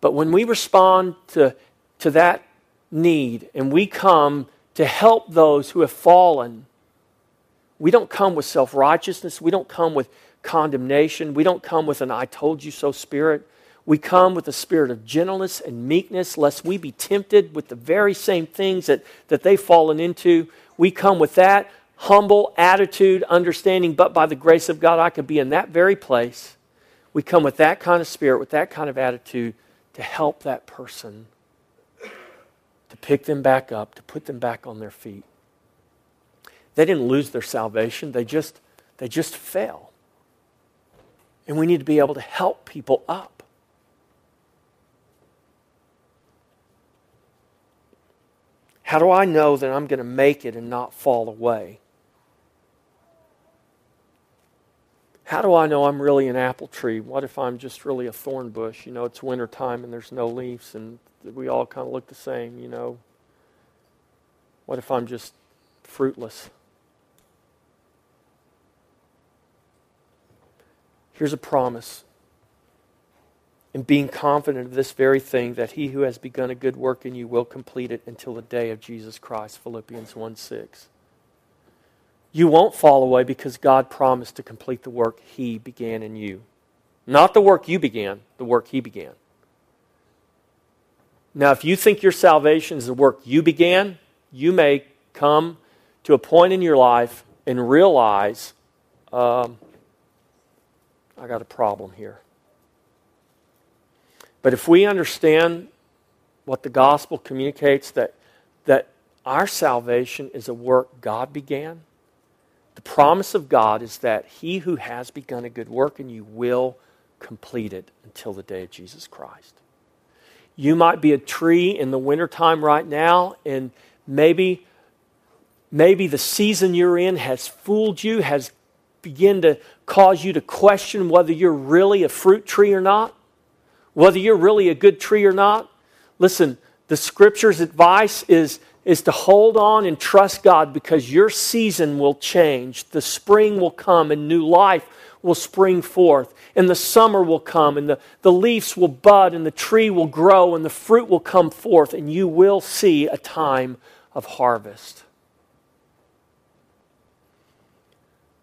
But when we respond to, to that need and we come to help those who have fallen, we don't come with self righteousness. We don't come with condemnation. We don't come with an I told you so spirit. We come with a spirit of gentleness and meekness, lest we be tempted with the very same things that, that they've fallen into. We come with that humble attitude, understanding, but by the grace of God, I could be in that very place. We come with that kind of spirit, with that kind of attitude to help that person, to pick them back up, to put them back on their feet. They didn't lose their salvation, they just, they just fell. And we need to be able to help people up. How do I know that I'm going to make it and not fall away? How do I know I'm really an apple tree? What if I'm just really a thorn bush? You know, it's winter time and there's no leaves and we all kind of look the same, you know. What if I'm just fruitless? Here's a promise and being confident of this very thing that he who has begun a good work in you will complete it until the day of Jesus Christ. Philippians 1 6. You won't fall away because God promised to complete the work he began in you. Not the work you began, the work he began. Now, if you think your salvation is the work you began, you may come to a point in your life and realize, um, I got a problem here. But if we understand what the gospel communicates, that, that our salvation is a work God began, the promise of God is that he who has begun a good work in you will complete it until the day of Jesus Christ. You might be a tree in the wintertime right now, and maybe, maybe the season you're in has fooled you, has begun to cause you to question whether you're really a fruit tree or not whether you're really a good tree or not. Listen, the scripture's advice is, is to hold on and trust God because your season will change. The spring will come and new life will spring forth. And the summer will come and the, the leaves will bud and the tree will grow and the fruit will come forth and you will see a time of harvest.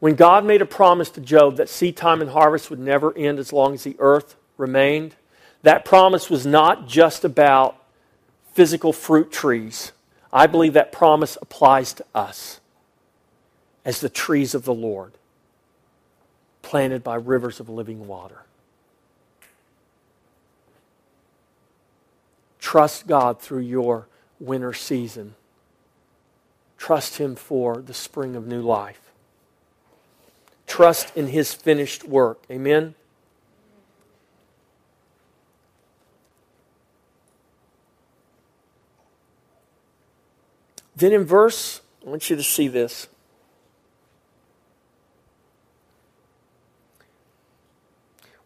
When God made a promise to Job that seed time and harvest would never end as long as the earth remained, that promise was not just about physical fruit trees. I believe that promise applies to us as the trees of the Lord, planted by rivers of living water. Trust God through your winter season. Trust Him for the spring of new life. Trust in His finished work. Amen. Then in verse, I want you to see this.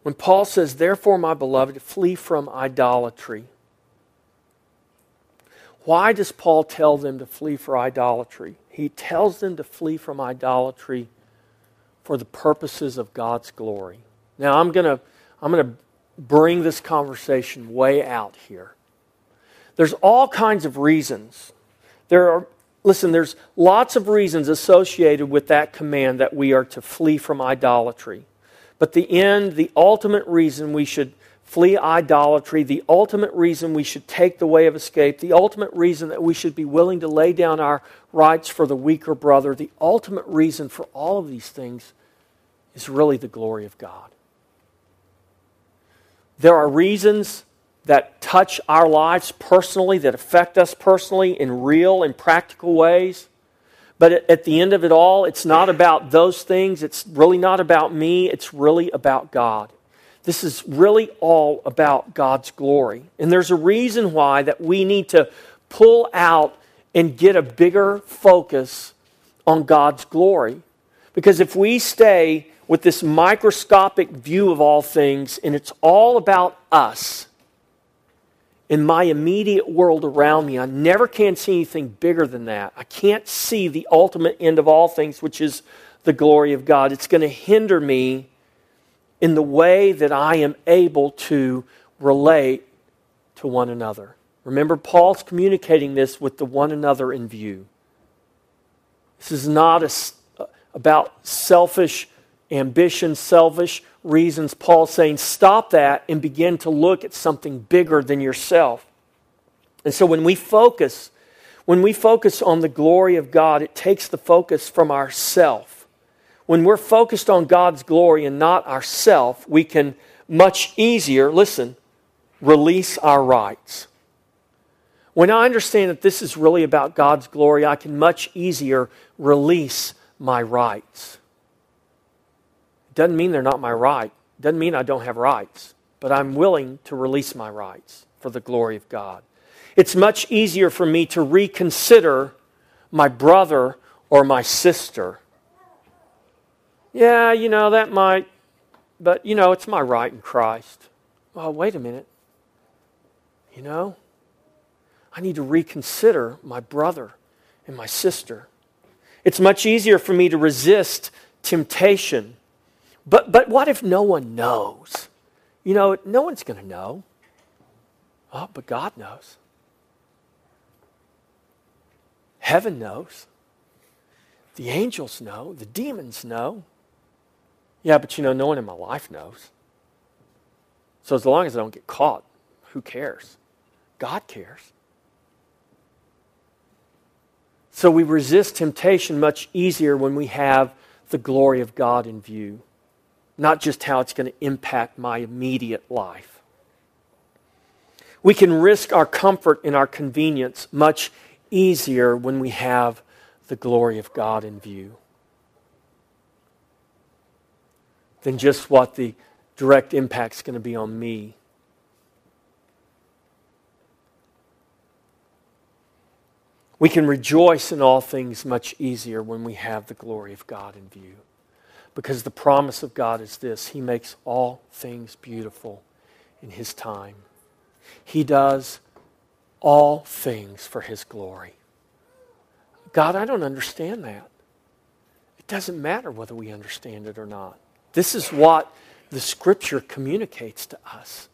When Paul says, Therefore, my beloved, flee from idolatry. Why does Paul tell them to flee for idolatry? He tells them to flee from idolatry for the purposes of God's glory. Now, I'm going to I'm going to bring this conversation way out here. There's all kinds of reasons there are, listen, there's lots of reasons associated with that command that we are to flee from idolatry. But the end, the ultimate reason we should flee idolatry, the ultimate reason we should take the way of escape, the ultimate reason that we should be willing to lay down our rights for the weaker brother, the ultimate reason for all of these things is really the glory of God. There are reasons that touch our lives personally, that affect us personally in real and practical ways. But at the end of it all, it's not about those things. It's really not about me. It's really about God. This is really all about God's glory. And there's a reason why that we need to pull out and get a bigger focus on God's glory. Because if we stay with this microscopic view of all things and it's all about us, in my immediate world around me, I never can see anything bigger than that. I can't see the ultimate end of all things, which is the glory of God. It's going to hinder me in the way that I am able to relate to one another. Remember, Paul's communicating this with the one another in view. This is not a, uh, about selfish ambition, selfish reasons. Paul's saying, stop that and begin to look at something bigger than yourself. And so when we focus, when we focus on the glory of God, it takes the focus from ourself. When we're focused on God's glory and not ourself, we can much easier, listen, release our rights. When I understand that this is really about God's glory, I can much easier release my rights. Doesn't mean they're not my right. Doesn't mean I don't have rights, but I'm willing to release my rights for the glory of God. It's much easier for me to reconsider my brother or my sister. Yeah, you know, that might, but you know, it's my right in Christ. Well, wait a minute. You know, I need to reconsider my brother and my sister. It's much easier for me to resist temptation. But, but what if no one knows? You know, no one's going to know. Oh, but God knows. Heaven knows. The angels know. The demons know. Yeah, but you know, no one in my life knows. So as long as I don't get caught, who cares? God cares. So we resist temptation much easier when we have the glory of God in view, not just how it's going to impact my immediate life. We can risk our comfort and our convenience much easier when we have the glory of God in view than just what the direct impact is going to be on me We can rejoice in all things much easier when we have the glory of God in view. Because the promise of God is this He makes all things beautiful in His time. He does all things for His glory. God, I don't understand that. It doesn't matter whether we understand it or not. This is what the Scripture communicates to us.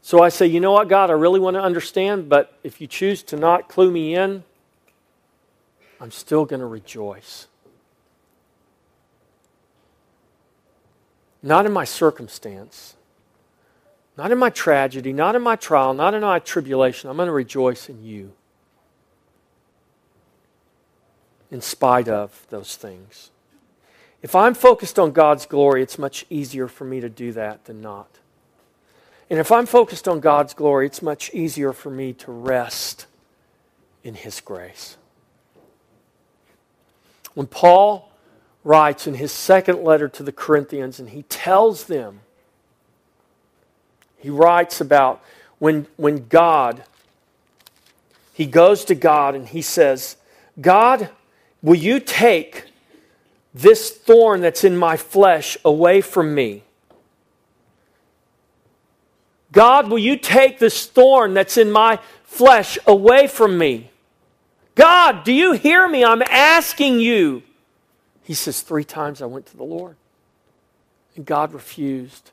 So I say, you know what, God, I really want to understand, but if you choose to not clue me in, I'm still going to rejoice. Not in my circumstance, not in my tragedy, not in my trial, not in my tribulation. I'm going to rejoice in you. In spite of those things. If I'm focused on God's glory, it's much easier for me to do that than not. And if I'm focused on God's glory, it's much easier for me to rest in His grace. When Paul writes in his second letter to the Corinthians, and he tells them, he writes about when, when God, he goes to God and he says, God, will you take this thorn that's in my flesh away from me? God, will you take this thorn that's in my flesh away from me? God, do you hear me? I'm asking you. He says, Three times I went to the Lord, and God refused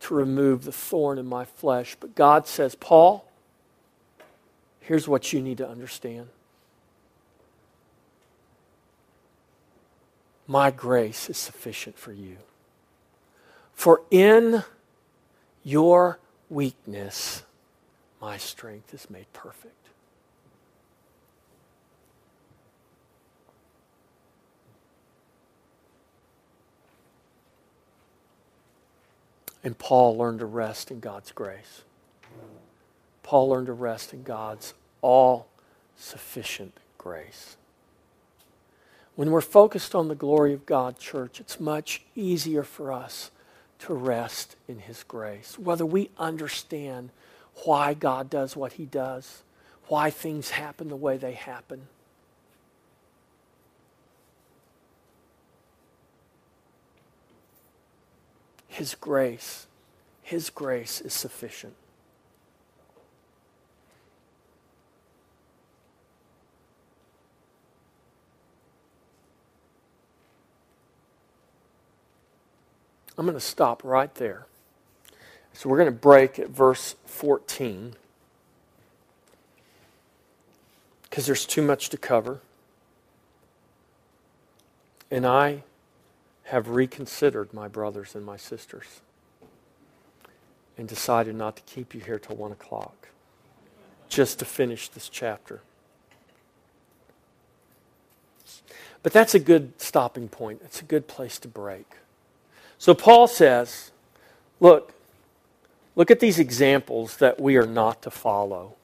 to remove the thorn in my flesh. But God says, Paul, here's what you need to understand. My grace is sufficient for you. For in your weakness, my strength is made perfect. And Paul learned to rest in God's grace. Paul learned to rest in God's all sufficient grace. When we're focused on the glory of God, church, it's much easier for us to rest in His grace. Whether we understand why God does what He does, why things happen the way they happen. His grace, His grace is sufficient. I'm going to stop right there. So we're going to break at verse 14 because there's too much to cover. And I have reconsidered my brothers and my sisters and decided not to keep you here till 1 o'clock just to finish this chapter. But that's a good stopping point. It's a good place to break. So Paul says, look, look at these examples that we are not to follow.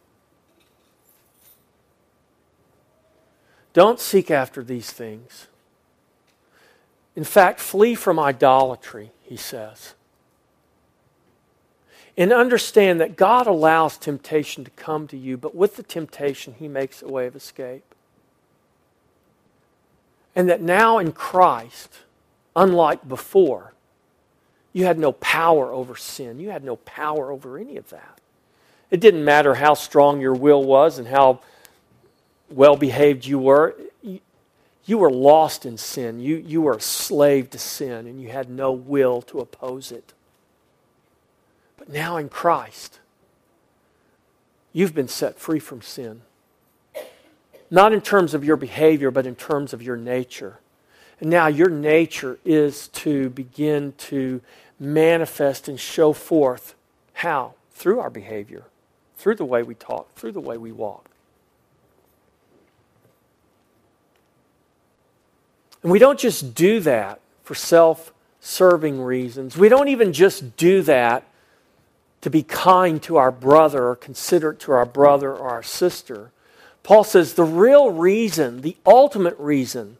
Don't seek after these things. In fact, flee from idolatry, he says. And understand that God allows temptation to come to you, but with the temptation, he makes a way of escape. And that now in Christ, unlike before, you had no power over sin. You had no power over any of that. It didn't matter how strong your will was and how well behaved you were. You were lost in sin. You, you were a slave to sin, and you had no will to oppose it. But now in Christ, you've been set free from sin. Not in terms of your behavior, but in terms of your nature. And now your nature is to begin to manifest and show forth how? Through our behavior, through the way we talk, through the way we walk. And we don't just do that for self serving reasons. We don't even just do that to be kind to our brother or considerate to our brother or our sister. Paul says the real reason, the ultimate reason,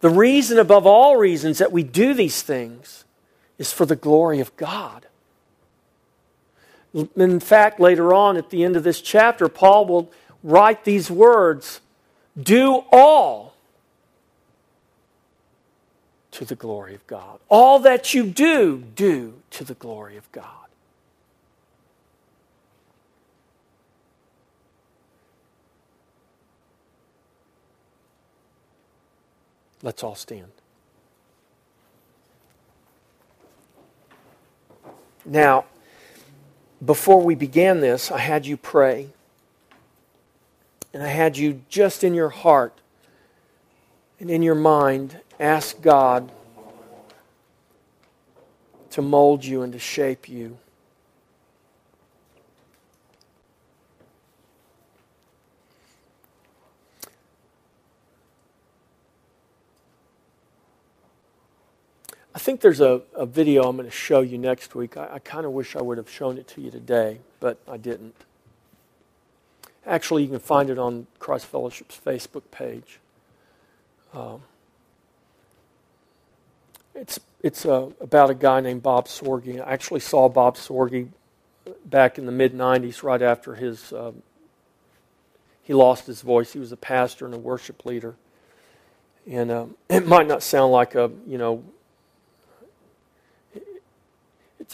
the reason above all reasons that we do these things is for the glory of God. In fact, later on at the end of this chapter, Paul will write these words Do all to the glory of God. All that you do, do to the glory of God. Let's all stand. Now, before we began this, I had you pray. And I had you just in your heart and in your mind ask God to mold you and to shape you. I think there's a, a video I'm going to show you next week. I, I kind of wish I would have shown it to you today, but I didn't. Actually, you can find it on Christ Fellowship's Facebook page. Um, it's it's uh, about a guy named Bob Sorge. I actually saw Bob Sorge back in the mid '90s, right after his uh, he lost his voice. He was a pastor and a worship leader, and um, it might not sound like a you know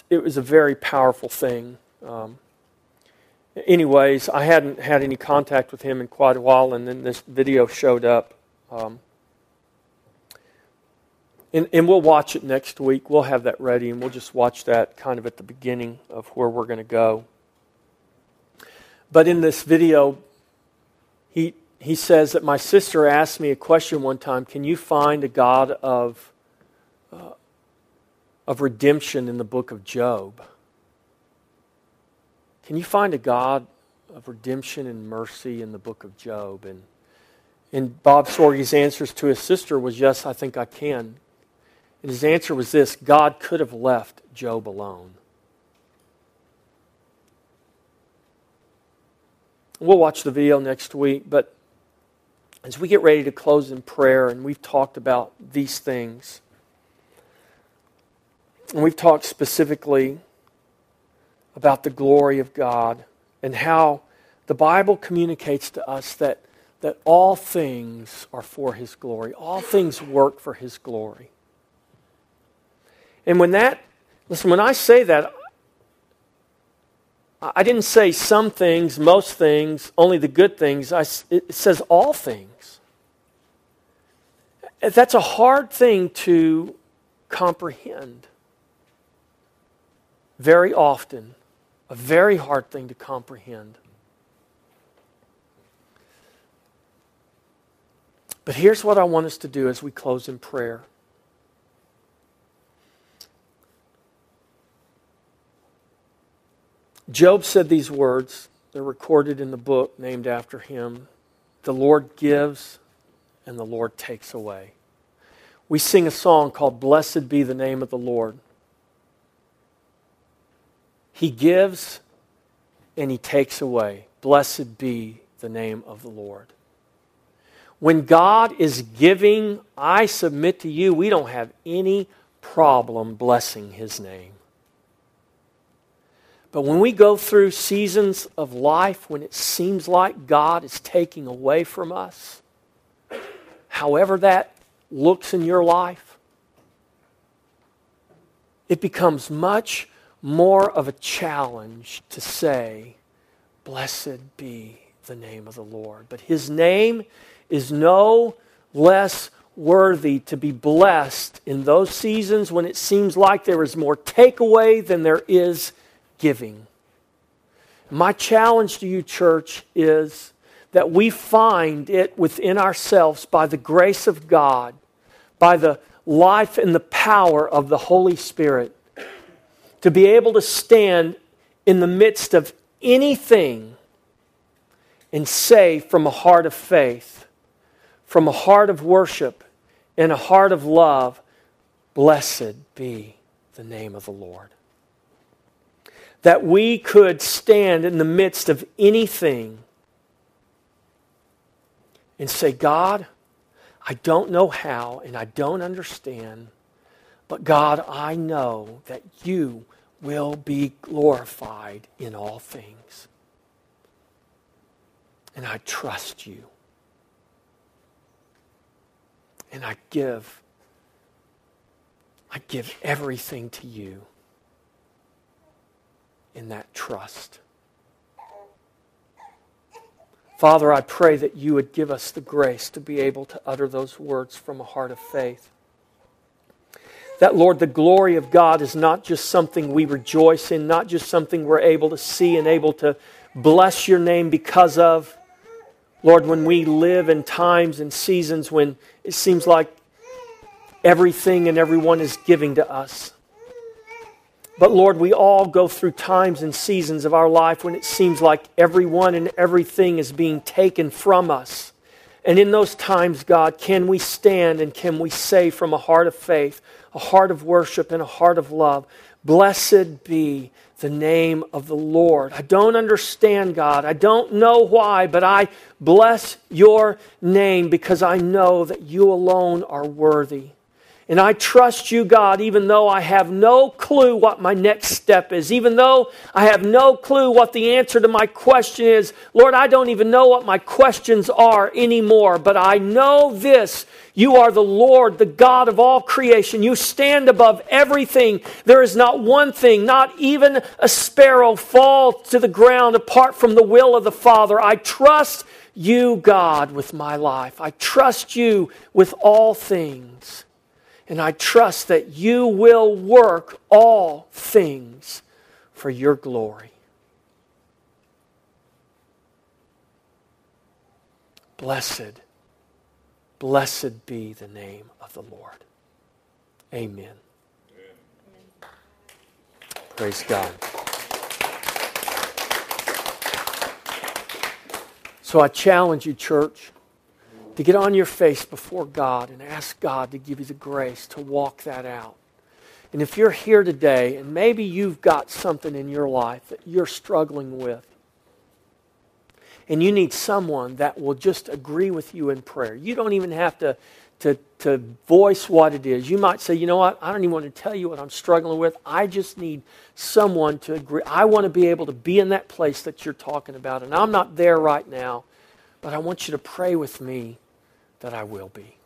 it was a very powerful thing. Um, anyways, I hadn't had any contact with him in quite a while, and then this video showed up. Um, and, and we'll watch it next week. We'll have that ready, and we'll just watch that kind of at the beginning of where we're going to go. But in this video, he, he says that my sister asked me a question one time Can you find a God of uh, of redemption in the book of Job. Can you find a God of redemption and mercy in the book of Job? And, and Bob Sorge's answers to his sister was, Yes, I think I can. And his answer was this God could have left Job alone. We'll watch the video next week, but as we get ready to close in prayer, and we've talked about these things, and we've talked specifically about the glory of God and how the Bible communicates to us that, that all things are for His glory, all things work for His glory. And when that, listen, when I say that, I didn't say some things, most things, only the good things. I, it says all things. That's a hard thing to comprehend. Very often, a very hard thing to comprehend. But here's what I want us to do as we close in prayer. Job said these words. They're recorded in the book named after him. The Lord gives and the Lord takes away. We sing a song called Blessed Be the Name of the Lord. He gives and he takes away. Blessed be the name of the Lord. When God is giving, I submit to you, we don't have any problem blessing his name. But when we go through seasons of life when it seems like God is taking away from us, however that looks in your life, it becomes much more of a challenge to say, Blessed be the name of the Lord. But his name is no less worthy to be blessed in those seasons when it seems like there is more takeaway than there is giving. My challenge to you, church, is that we find it within ourselves by the grace of God, by the life and the power of the Holy Spirit, to be able to stand in the midst of anything and say from a heart of faith, from a heart of worship, and a heart of love, Blessed be the name of the Lord that we could stand in the midst of anything and say, God, I don't know how and I don't understand, but God, I know that you will be glorified in all things. And I trust you. And I give I give everything to you in that trust. Father, I pray that you would give us the grace to be able to utter those words from a heart of faith. That, Lord, the glory of God is not just something we rejoice in, not just something we're able to see and able to bless your name because of. Lord, when we live in times and seasons when it seems like everything and everyone is giving to us. But Lord, we all go through times and seasons of our life when it seems like everyone and everything is being taken from us. And in those times, God, can we stand and can we say from a heart of faith, a heart of worship, and a heart of love, Blessed be the name of the Lord. I don't understand, God. I don't know why, but I bless your name because I know that you alone are worthy. And I trust you, God, even though I have no clue what my next step is, even though I have no clue what the answer to my question is. Lord, I don't even know what my questions are anymore, but I know this. You are the Lord, the God of all creation. You stand above everything. There is not one thing, not even a sparrow, fall to the ground apart from the will of the Father. I trust you, God, with my life. I trust you with all things. And I trust that you will work all things for your glory. Blessed, blessed be the name of the Lord. Amen. Praise God. So I challenge you, church to get on your face before God and ask God to give you the grace to walk that out. And if you're here today and maybe you've got something in your life that you're struggling with, and you need someone that will just agree with you in prayer. You don't even have to, to, to voice what it is. You might say, you know what, I don't even want to tell you what I'm struggling with. I just need someone to agree. I want to be able to be in that place that you're talking about, and I'm not there right now, but I want you to pray with me that I will be.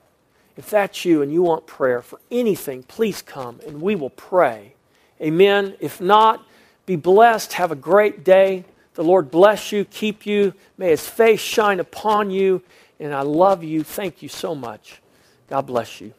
If that's you and you want prayer for anything, please come and we will pray. Amen. If not, be blessed. Have a great day. The Lord bless you, keep you. May his face shine upon you. And I love you. Thank you so much. God bless you.